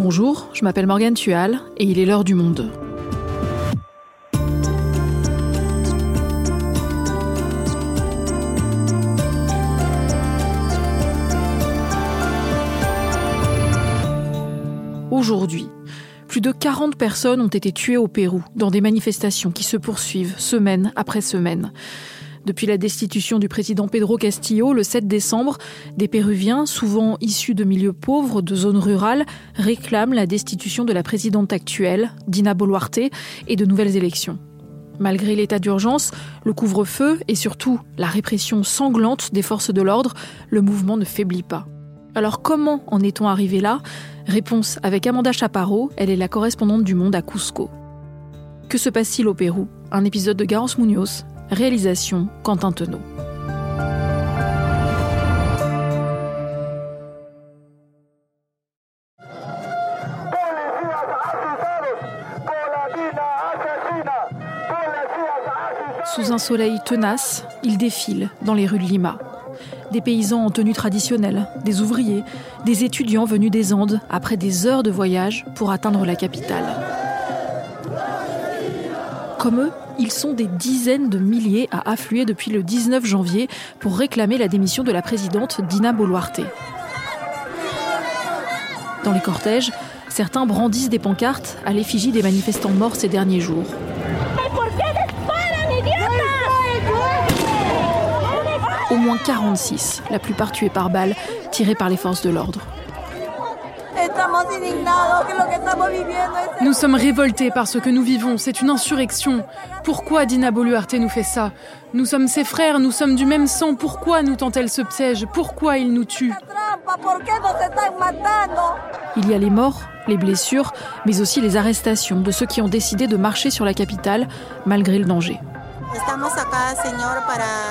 Bonjour, je m'appelle Morgane Tual et il est l'heure du monde. Aujourd'hui, plus de 40 personnes ont été tuées au Pérou dans des manifestations qui se poursuivent semaine après semaine. Depuis la destitution du président Pedro Castillo le 7 décembre, des Péruviens, souvent issus de milieux pauvres, de zones rurales, réclament la destitution de la présidente actuelle, Dina Boluarte, et de nouvelles élections. Malgré l'état d'urgence, le couvre-feu et surtout la répression sanglante des forces de l'ordre, le mouvement ne faiblit pas. Alors comment en est-on arrivé là? Réponse avec Amanda Chaparro, elle est la correspondante du Monde à Cusco. Que se passe-t-il au Pérou? Un épisode de Garros Munoz, réalisation Quentin Tenot. Sous un soleil tenace, il défile dans les rues de Lima. Des paysans en tenue traditionnelle, des ouvriers, des étudiants venus des Andes après des heures de voyage pour atteindre la capitale. Comme eux, ils sont des dizaines de milliers à affluer depuis le 19 janvier pour réclamer la démission de la présidente Dina Boluarte. Dans les cortèges, certains brandissent des pancartes à l'effigie des manifestants morts ces derniers jours. Au moins 46, la plupart tués par balles, tirés par les forces de l'ordre. Nous sommes révoltés par ce que nous vivons, c'est une insurrection. Pourquoi Dina Boluarte nous fait ça? Nous sommes ses frères, nous sommes du même sang, pourquoi nous tente-t-elle ce piège? Pourquoi il nous tue? Il y a les morts, les blessures, mais aussi les arrestations de ceux qui ont décidé de marcher sur la capitale malgré le danger.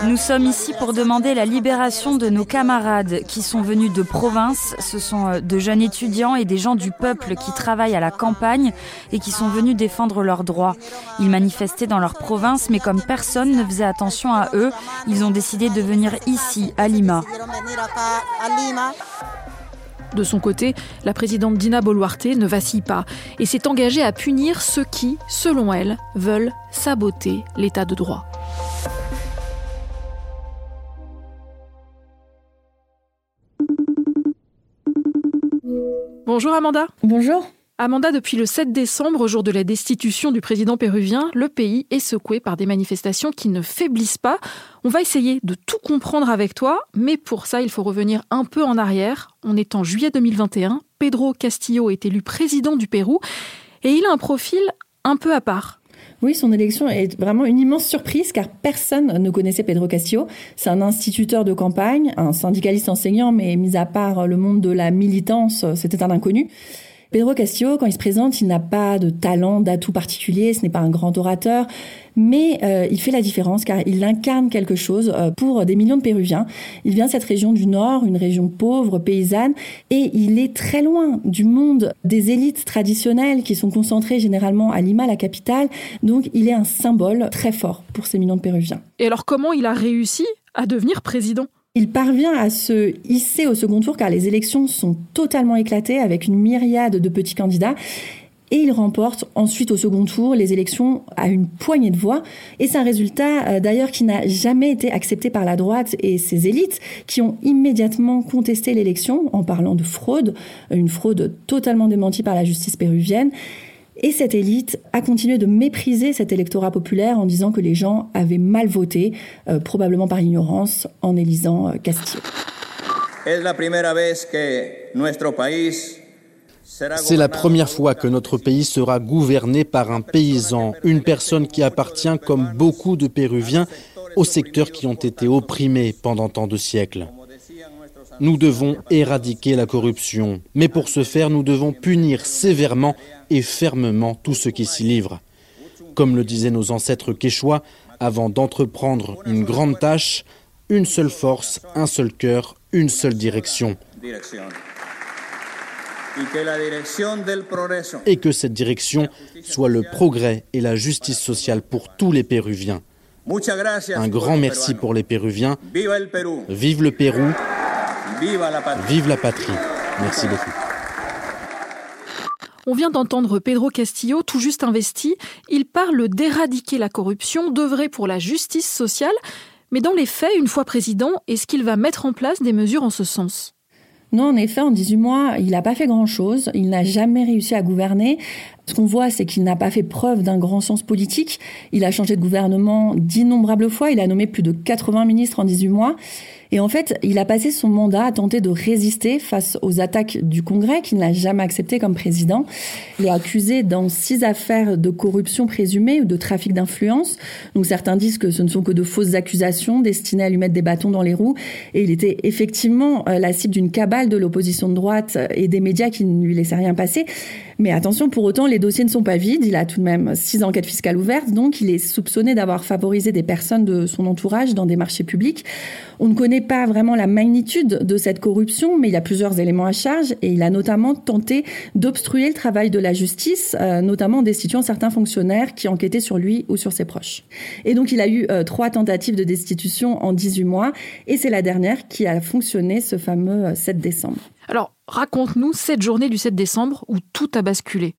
Nous sommes ici pour demander la libération de nos camarades qui sont venus de province. Ce sont euh, de jeunes étudiants et des gens du peuple qui travaillent à la campagne et qui sont venus défendre leurs droits. Ils manifestaient dans leur province, mais comme personne ne faisait attention à eux, ils ont décidé de venir ici, à Lima. De son côté, la présidente Dina Boluarte ne vacille pas et s'est engagée à punir ceux qui, selon elle, veulent saboter l'état de droit. Bonjour Amanda. Bonjour. Amanda, depuis le 7 décembre, jour de la destitution du président péruvien, le pays est secoué par des manifestations qui ne faiblissent pas. On va essayer de tout comprendre avec toi, mais pour ça, il faut revenir un peu en arrière. On est en juillet 2021, Pedro Castillo est élu président du Pérou, et il a un profil un peu à part. Oui, son élection est vraiment une immense surprise car personne ne connaissait Pedro Castillo. C'est un instituteur de campagne, un syndicaliste enseignant, mais mis à part le monde de la militance, c'était un inconnu. Pedro Castillo, quand il se présente, il n'a pas de talent, d'atout particulier, ce n'est pas un grand orateur, mais euh, il fait la différence car il incarne quelque chose euh, pour des millions de Péruviens. Il vient de cette région du Nord, une région pauvre, paysanne, et il est très loin du monde des élites traditionnelles qui sont concentrées généralement à Lima, la capitale. Donc il est un symbole très fort pour ces millions de Péruviens. Et alors comment il a réussi à devenir président? Il parvient à se hisser au second tour car les élections sont totalement éclatées avec une myriade de petits candidats. Et il remporte ensuite au second tour les élections à une poignée de voix. Et c'est un résultat euh, d'ailleurs qui n'a jamais été accepté par la droite et ses élites qui ont immédiatement contesté l'élection en parlant de fraude, une fraude totalement démentie par la justice péruvienne. Et cette élite a continué de mépriser cet électorat populaire en disant que les gens avaient mal voté, euh, probablement par ignorance, en élisant euh, Castillo. C'est la première fois que notre pays sera gouverné par un paysan, une personne qui appartient, comme beaucoup de Péruviens, aux secteurs qui ont été opprimés pendant tant de siècles. Nous devons éradiquer la corruption, mais pour ce faire, nous devons punir sévèrement et fermement tous ceux qui s'y livrent. Comme le disaient nos ancêtres quechua, avant d'entreprendre une grande tâche, une seule force, un seul cœur, une seule direction. Et que cette direction soit le progrès et la justice sociale pour tous les Péruviens. Un grand merci pour les Péruviens. Vive le Pérou. Vive la patrie. Merci beaucoup. On vient d'entendre Pedro Castillo, tout juste investi. Il parle d'éradiquer la corruption, d'œuvrer pour la justice sociale. Mais dans les faits, une fois président, est-ce qu'il va mettre en place des mesures en ce sens? Non, en effet, en 18 mois, il n'a pas fait grand-chose. Il n'a jamais réussi à gouverner. Ce qu'on voit, c'est qu'il n'a pas fait preuve d'un grand sens politique. Il a changé de gouvernement d'innombrables fois. Il a nommé plus de 80 ministres en 18 mois. Et en fait, il a passé son mandat à tenter de résister face aux attaques du Congrès qu'il n'a jamais accepté comme président. Il est accusé dans six affaires de corruption présumée ou de trafic d'influence. Donc certains disent que ce ne sont que de fausses accusations destinées à lui mettre des bâtons dans les roues. Et il était effectivement euh, la cible d'une cabale de l'opposition de droite et des médias qui ne lui laissaient rien passer. Mais attention, pour autant, les dossiers ne sont pas vides. Il a tout de même six enquêtes fiscales ouvertes, donc il est soupçonné d'avoir favorisé des personnes de son entourage dans des marchés publics. On ne connaît pas vraiment la magnitude de cette corruption, mais il a plusieurs éléments à charge et il a notamment tenté d'obstruer le travail de la justice, euh, notamment en destituant certains fonctionnaires qui enquêtaient sur lui ou sur ses proches. Et donc il a eu euh, trois tentatives de destitution en 18 mois et c'est la dernière qui a fonctionné ce fameux 7 euh, décembre. Alors, raconte-nous cette journée du 7 décembre où tout a basculé.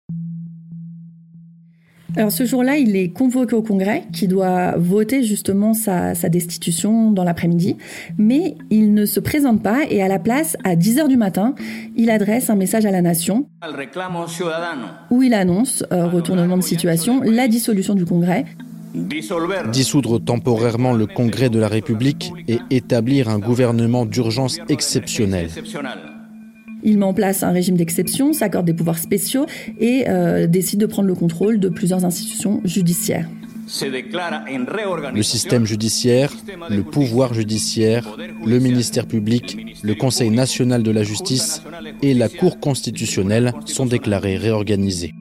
Alors ce jour-là, il est convoqué au Congrès qui doit voter justement sa, destitution dans l'après-midi, mais il ne se présente pas et à la place, à 10h du matin, il adresse un message à la nation où il annonce, euh, retournement de situation, la dissolution du Congrès. Dissoudre temporairement le Congrès de la République et établir un gouvernement d'urgence exceptionnel. Il met en place un régime d'exception, s'accorde des pouvoirs spéciaux et euh, décide de prendre le contrôle de plusieurs institutions judiciaires. Le système judiciaire, le pouvoir judiciaire, le ministère public, le Conseil national de la justice et la Cour constitutionnelle sont déclarés réorganisés.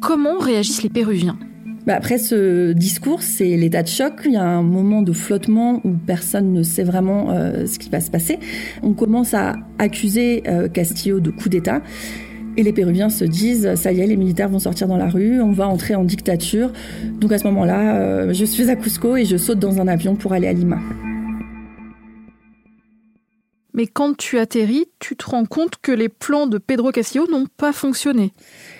Comment réagissent les Péruviens? Bah, après ce discours, c'est l'état de choc. Il y a un moment de flottement où personne ne sait vraiment euh, ce qui va se passer. On commence à accuser euh, Castillo de coup d'État. Et les Péruviens se disent, ça y est, les militaires vont sortir dans la rue, on va entrer en dictature. Donc à ce moment-là, euh, je suis à Cusco et je saute dans un avion pour aller à Lima. Mais quand tu atterris, tu te rends compte que les plans de Pedro Castillo n'ont pas fonctionné.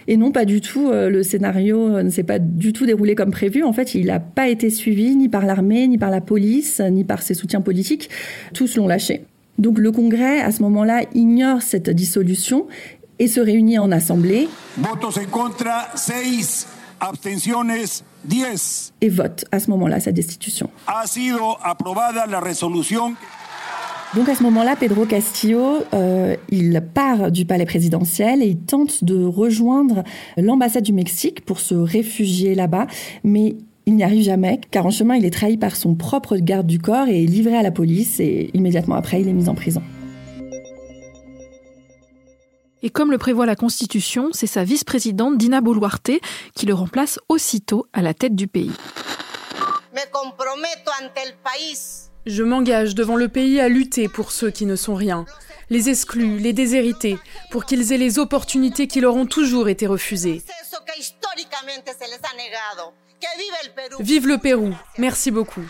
Et non, pas du tout. Euh, le scénario euh, ne s'est pas du tout déroulé comme prévu. En fait, il n'a pas été suivi ni par l'armée, ni par la police, ni par ses soutiens politiques. Tous l'ont lâché. Donc le Congrès, à ce moment-là, ignore cette dissolution et se réunit en assemblée. Votos en contra, 6. Abstenciones, 10. Et vote à ce moment-là sa destitution. Sido aprobada la resolución donc à ce moment-là, Pedro Castillo, euh, il part du palais présidentiel et il tente de rejoindre l'ambassade du Mexique pour se réfugier là-bas, mais il n'y arrive jamais, car en chemin, il est trahi par son propre garde du corps et est livré à la police, et immédiatement après, il est mis en prison. Et comme le prévoit la Constitution, c'est sa vice-présidente Dina Boluarte qui le remplace aussitôt à la tête du pays. Me comprometo ante el país je m'engage devant le pays à lutter pour ceux qui ne sont rien, les exclus, les déshérités, pour qu'ils aient les opportunités qui leur ont toujours été refusées. Vive le Pérou, merci beaucoup.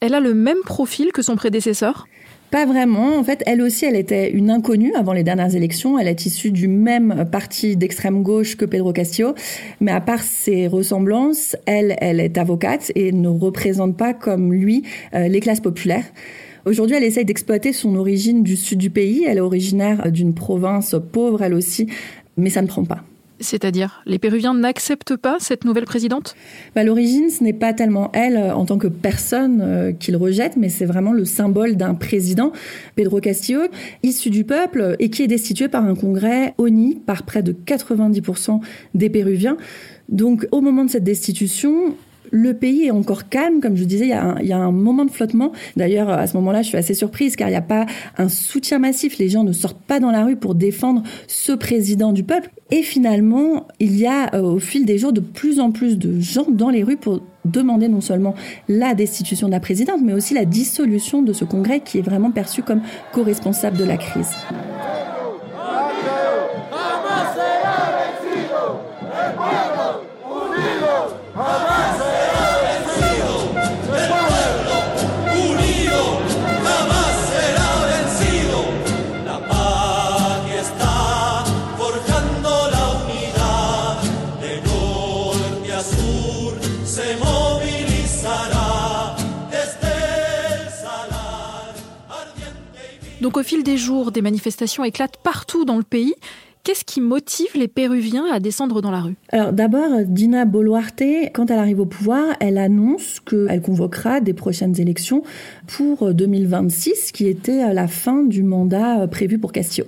Elle a le même profil que son prédécesseur? Pas vraiment. En fait, elle aussi, elle était une inconnue avant les dernières élections. Elle est issue du même parti d'extrême gauche que Pedro Castillo. Mais à part ses ressemblances, elle, elle est avocate et ne représente pas comme lui euh, les classes populaires. Aujourd'hui, elle essaye d'exploiter son origine du sud du pays. Elle est originaire d'une province pauvre, elle aussi, mais ça ne prend pas. C'est-à-dire, les Péruviens n'acceptent pas cette nouvelle présidente? Bah, L'origine, ce n'est pas tellement elle euh, en tant que personne euh, qu'ils rejettent, mais c'est vraiment le symbole d'un président, Pedro Castillo, issu du peuple et qui est destitué par un congrès honni par près de 90% des Péruviens. Donc, au moment de cette destitution, le pays est encore calme, comme je disais, il y, a un, il y a un moment de flottement. D'ailleurs, à ce moment-là, je suis assez surprise car il n'y a pas un soutien massif. Les gens ne sortent pas dans la rue pour défendre ce président du peuple. Et finalement, il y a euh, au fil des jours de plus en plus de gens dans les rues pour demander non seulement la destitution de la présidente, mais aussi la dissolution de ce congrès qui est vraiment perçu comme co-responsable de la crise. Donc au fil des jours, des manifestations éclatent partout dans le pays. Qu'est-ce qui motive les Péruviens à descendre dans la rue? Alors d'abord, Dina Boluarte, quand elle arrive au pouvoir, elle annonce qu'elle convoquera des prochaines élections pour 2026, qui était la fin du mandat prévu pour Castillo.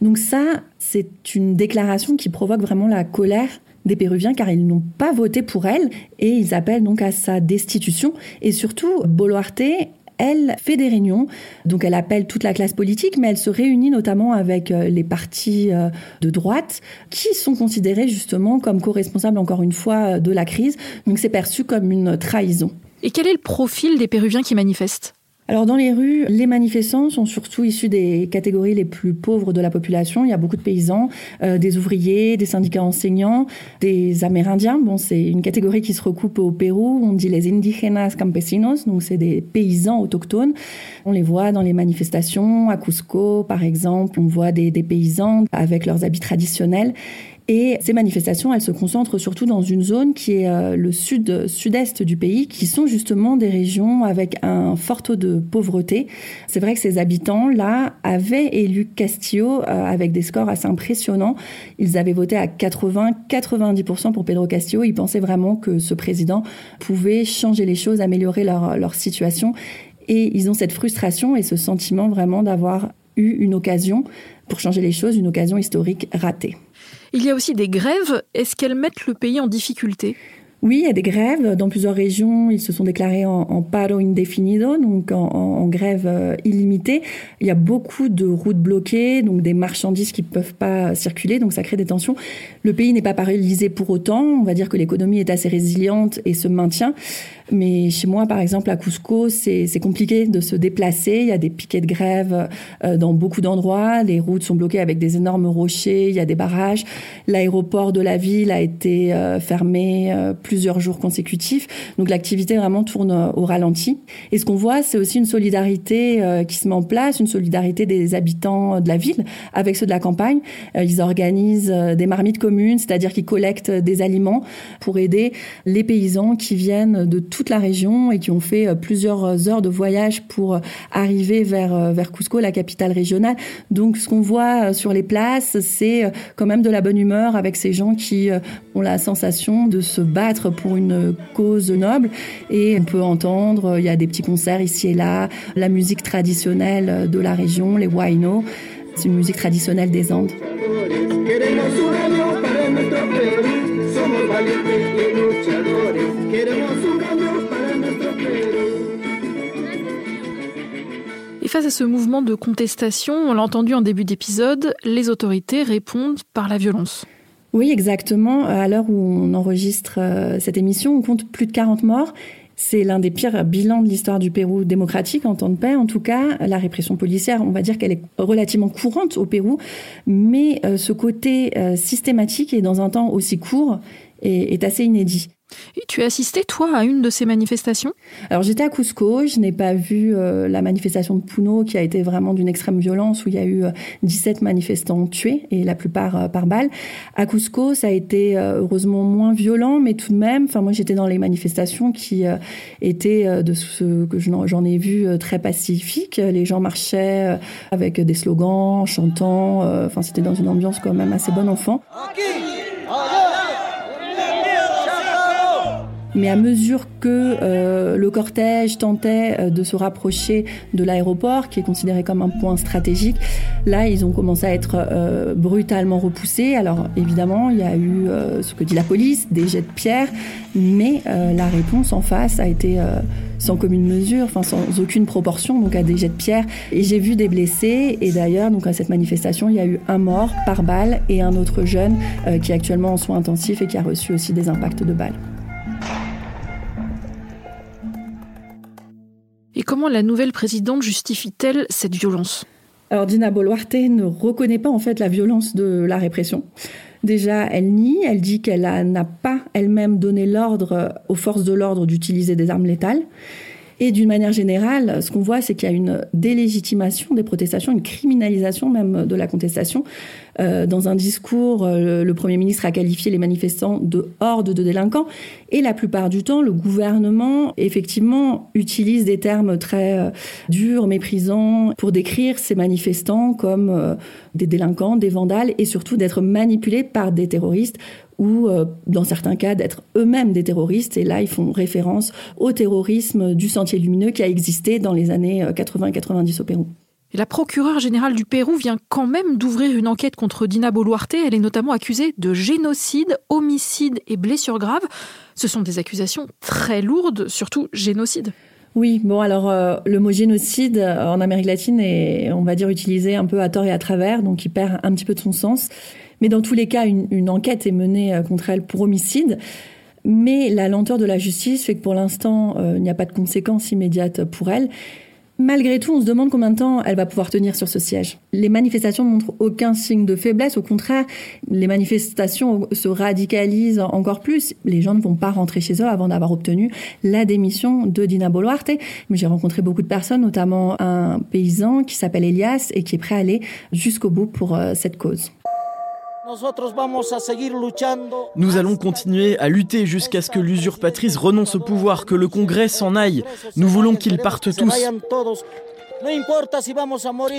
Donc ça, c'est une déclaration qui provoque vraiment la colère des Péruviens car ils n'ont pas voté pour elle et ils appellent donc à sa destitution. Et surtout, Boluarte, elle fait des réunions, donc elle appelle toute la classe politique, mais elle se réunit notamment avec euh, les partis euh, de droite qui sont considérés justement comme co-responsables, encore une fois, de la crise. Donc c'est perçu comme une trahison. Et quel est le profil des Péruviens qui manifestent? Alors dans les rues, les manifestants sont surtout issus des catégories les plus pauvres de la population. Il y a beaucoup de paysans, euh, des ouvriers, des syndicats enseignants, des Amérindiens. Bon, c'est une catégorie qui se recoupe au Pérou. On dit les indígenas campesinos, donc c'est des paysans autochtones. On les voit dans les manifestations à Cusco, par exemple. On voit des, des paysans avec leurs habits traditionnels. Et ces manifestations, elles se concentrent surtout dans une zone qui est euh, le sud-sud-est du pays, qui sont justement des régions avec un fort taux de pauvreté. C'est vrai que ces habitants-là avaient élu Castillo euh, avec des scores assez impressionnants. Ils avaient voté à 80-90% pour Pedro Castillo. Ils pensaient vraiment que ce président pouvait changer les choses, améliorer leur, leur situation. Et ils ont cette frustration et ce sentiment vraiment d'avoir eu une occasion pour changer les choses, une occasion historique ratée. Il y a aussi des grèves. Est-ce qu'elles mettent le pays en difficulté? Oui, il y a des grèves. Dans plusieurs régions, ils se sont déclarés en, paro indefinido, donc en, grève euh, illimitée. Il y a beaucoup de routes bloquées, donc des marchandises qui ne peuvent pas circuler, donc ça crée des tensions. Le pays n'est pas paralysé pour autant. On va dire que l'économie est assez résiliente et se maintient. Mais chez moi, par exemple, à Cusco, c'est compliqué de se déplacer. Il y a des piquets de grève euh, dans beaucoup d'endroits. Les routes sont bloquées avec des énormes rochers. Il y a des barrages. L'aéroport de la ville a été euh, fermé euh, plusieurs jours consécutifs. Donc l'activité vraiment tourne au ralenti. Et ce qu'on voit, c'est aussi une solidarité qui se met en place, une solidarité des habitants de la ville avec ceux de la campagne. Ils organisent des marmites communes, c'est-à-dire qu'ils collectent des aliments pour aider les paysans qui viennent de tout toute la région et qui ont fait euh, plusieurs heures de voyage pour euh, arriver vers, euh, vers Cusco, la capitale régionale. Donc ce qu'on voit sur les places, c'est quand même de la bonne humeur avec ces gens qui ont la sensation de se battre pour une cause noble. Et on peut entendre, il y a des petits concerts ici et là, la musique traditionnelle de la région, les huayno. C'est une musique traditionnelle des Andes. Face à ce mouvement de contestation, on l'a entendu en début d'épisode, les autorités répondent par la violence. Oui, exactement. À l'heure où on enregistre euh, cette émission, on compte plus de 40 morts. C'est l'un des pires bilans de l'histoire du Pérou démocratique en temps de paix. En tout cas, la répression policière, on va dire qu'elle est relativement courante au Pérou, mais euh, ce côté euh, systématique et dans un temps aussi court est assez inédit. Et tu as assisté, toi, à une de ces manifestations? Alors j'étais à Cusco, je n'ai pas vu euh, la manifestation de Puno qui a été vraiment d'une extrême violence où il y a eu 17 euh, manifestants tués et la plupart euh, par balle. À Cusco, ça a été heureusement moins violent, mais tout de même, enfin moi j'étais dans les manifestations qui étaient de ce que j'en ai vu très pacifiques. Les gens marchaient avec des slogans, chantant, enfin c'était dans une ambiance quand même assez bon enfant. Mais à mesure que euh, le cortège tentait euh, de se rapprocher de l'aéroport, qui est considéré comme un point stratégique, là, ils ont commencé à être euh, brutalement repoussés. Alors, évidemment, il y a eu ce que dit la police, des jets de pierre, mais la réponse en face a été sans commune mesure, enfin sans aucune proportion, donc à des jets de pierre. Et j'ai vu des blessés. Et d'ailleurs, donc à cette manifestation, il y a eu un mort par balle et un autre jeune qui est actuellement en soins intensifs et qui a reçu aussi des impacts de balles. Comment la nouvelle présidente justifie-t-elle cette violence? Alors Dina Boluarte ne reconnaît pas en fait la violence de la répression. Déjà, elle nie, elle dit qu'elle n'a pas elle-même donné l'ordre aux forces de l'ordre d'utiliser des armes létales. Et d'une manière générale, ce qu'on voit, c'est qu'il y a une délégitimation des protestations, une criminalisation même de la contestation. Euh, dans un discours, euh, le Premier ministre a qualifié les manifestants de hordes de délinquants. Et la plupart du temps, le gouvernement, effectivement, utilise des termes très euh, durs, méprisants, pour décrire ces manifestants comme des délinquants, des vandales, et surtout d'être manipulés par des terroristes ou, dans certains cas, d'être eux-mêmes des terroristes. Et là, ils font référence au terrorisme du Sentier Lumineux qui a existé dans les années 80 90 au Pérou la procureure générale du Pérou vient quand même d'ouvrir une enquête contre Dina Boluarte. Elle est notamment accusée de génocide, homicide et blessures graves. Ce sont des accusations très lourdes, surtout génocide. Oui, bon alors euh, le mot génocide euh, en Amérique latine est, on va dire, utilisé un peu à tort et à travers, donc il perd un petit peu de son sens. Mais dans tous les cas, une, enquête est menée euh, contre elle pour homicide. Mais la lenteur de la justice fait que pour l'instant, il n'y a pas de conséquences immédiates pour elle. Malgré tout, on se demande combien de temps elle va pouvoir tenir sur ce siège. Les manifestations ne montrent aucun signe de faiblesse, au contraire, les manifestations se radicalisent encore plus. Les gens ne vont pas rentrer chez eux avant d'avoir obtenu la démission de Dina Boluarte. Mais j'ai rencontré beaucoup de personnes, notamment un paysan qui s'appelle Elias et qui est prêt à aller jusqu'au bout pour euh, cette cause. Nous allons continuer à lutter jusqu'à ce que l'usurpatrice renonce au pouvoir, que le Congrès s'en aille. Nous voulons qu'ils partent tous.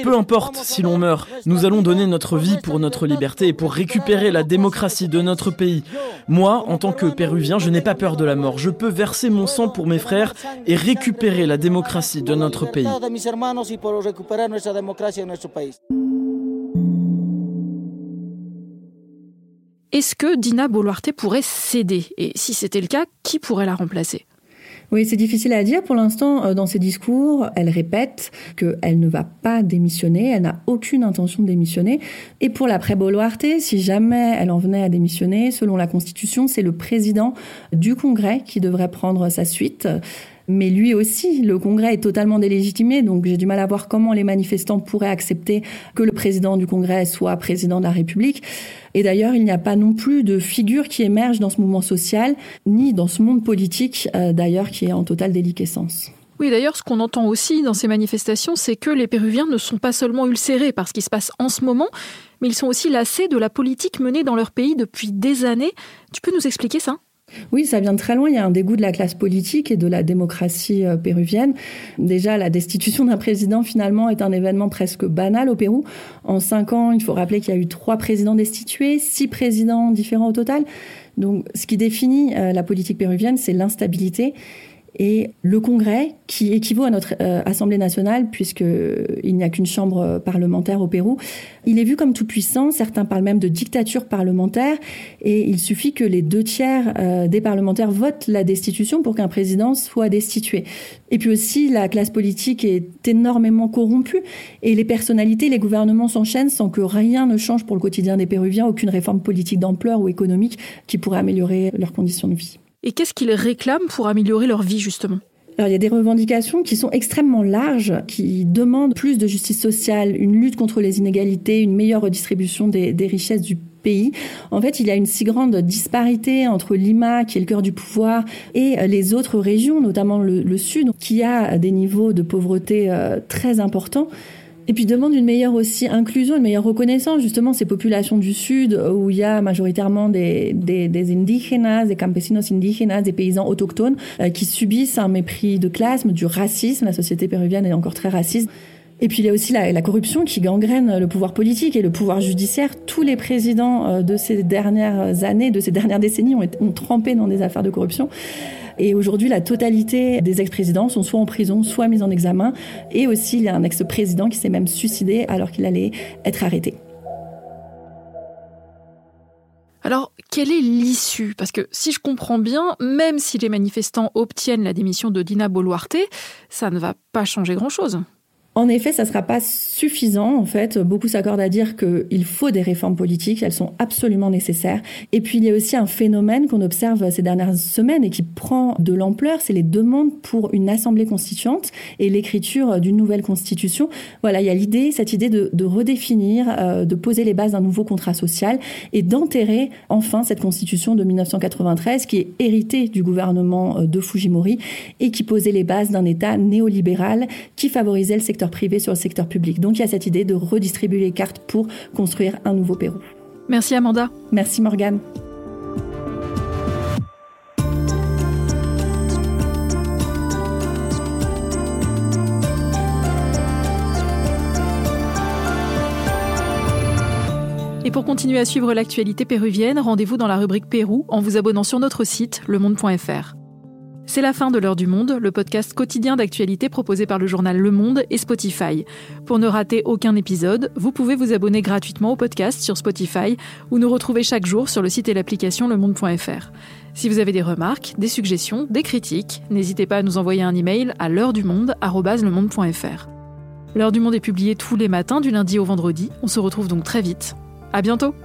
Peu importe si l'on meurt, nous allons donner notre vie pour notre liberté et pour récupérer la démocratie de notre pays. Moi, en tant que Péruvien, je n'ai pas peur de la mort. Je peux verser mon sang pour mes frères et récupérer la démocratie de notre pays. Est-ce que Dina Boluarte pourrait céder? Et si c'était le cas, qui pourrait la remplacer? Oui, c'est difficile à dire. Pour l'instant, euh, dans ses discours, elle répète qu'elle ne va pas démissionner, elle n'a aucune intention de démissionner. Et pour l'après-Boluarte, si jamais elle en venait à démissionner, selon la Constitution, c'est le président du Congrès qui devrait prendre sa suite. Mais lui aussi, le Congrès est totalement délégitimé, donc j'ai du mal à voir comment les manifestants pourraient accepter que le président du Congrès soit président de la République. Et d'ailleurs, il n'y a pas non plus de figure qui émerge dans ce mouvement social, ni dans ce monde politique, euh, d'ailleurs, qui est en totale déliquescence. Oui, d'ailleurs, ce qu'on entend aussi dans ces manifestations, c'est que les Péruviens ne sont pas seulement ulcérés par ce qui se passe en ce moment, mais ils sont aussi lassés de la politique menée dans leur pays depuis des années. Tu peux nous expliquer ça? Oui, ça vient de très loin. Il y a un dégoût de la classe politique et de la démocratie euh, péruvienne. Déjà, la destitution d'un président, finalement, est un événement presque banal au Pérou. En cinq ans, il faut rappeler qu'il y a eu trois présidents destitués, six présidents différents au total. Donc, ce qui définit euh, la politique péruvienne, c'est l'instabilité et le Congrès, qui équivaut à notre euh, Assemblée nationale, puisqu'il n'y a qu'une chambre euh, parlementaire au Pérou, il est vu comme tout puissant. Certains parlent même de dictature parlementaire. Et il suffit que les deux tiers euh, des parlementaires votent la destitution pour qu'un président soit destitué. Et puis aussi, la classe politique est énormément corrompue. Et les personnalités, les gouvernements s'enchaînent sans que rien ne change pour le quotidien des Péruviens, aucune réforme politique d'ampleur ou économique qui pourrait améliorer leurs conditions de vie. Et qu'est-ce qu'ils réclament pour améliorer leur vie, justement? Alors, il y a des revendications qui sont extrêmement larges, qui demandent plus de justice sociale, une lutte contre les inégalités, une meilleure redistribution des, richesses du pays. En fait, il y a une si grande disparité entre Lima, qui est le cœur du pouvoir, et les autres régions, notamment le, sud, qui a des niveaux de pauvreté euh, très importants. Et puis demande une meilleure aussi inclusion, une meilleure reconnaissance justement ces populations du sud où il y a majoritairement des, des, des des campesinos indígenas, des paysans autochtones euh, qui subissent un mépris de classe, du racisme. La société péruvienne est encore très raciste. Et puis il y a aussi la, la, corruption qui gangrène le pouvoir politique et le pouvoir judiciaire. Tous les présidents euh, de ces dernières années, de ces dernières décennies ont, ont trempé dans des affaires de corruption. Et aujourd'hui, la totalité des ex-présidents sont soit en prison, soit mis en examen. Et aussi, il y a un ex-président qui s'est même suicidé alors qu'il allait être arrêté. Alors, quelle est l'issue? Parce que si je comprends bien, même si les manifestants obtiennent la démission de Dina Boluarte, ça ne va pas changer grand-chose. En effet, ça ne sera pas suffisant. En fait, beaucoup s'accordent à dire qu'il faut des réformes politiques. Elles sont absolument nécessaires. Et puis, il y a aussi un phénomène qu'on observe ces dernières semaines et qui prend de l'ampleur. C'est les demandes pour une assemblée constituante et l'écriture d'une nouvelle constitution. Voilà, il y a l'idée, cette idée de, redéfinir, euh, de poser les bases d'un nouveau contrat social et d'enterrer enfin cette constitution de 1993 qui est héritée du gouvernement euh, de Fujimori et qui posait les bases d'un État néolibéral qui favorisait le secteur privé sur le secteur public. Donc il y a cette idée de redistribuer les cartes pour construire un nouveau Pérou. Merci Amanda. Merci Morgane. Et pour continuer à suivre l'actualité péruvienne, rendez-vous dans la rubrique Pérou en vous abonnant sur notre site lemonde.fr. C'est la fin de l'heure du monde, le podcast quotidien d'actualité proposé par le journal Le Monde et Spotify. Pour ne rater aucun épisode, vous pouvez vous abonner gratuitement au podcast sur Spotify ou nous retrouver chaque jour sur le site et l'application lemonde.fr. Si vous avez des remarques, des suggestions, des critiques, n'hésitez pas à nous envoyer un email à l'heure du monde. L'heure du monde est publiée tous les matins du lundi au vendredi. On se retrouve donc très vite. À bientôt.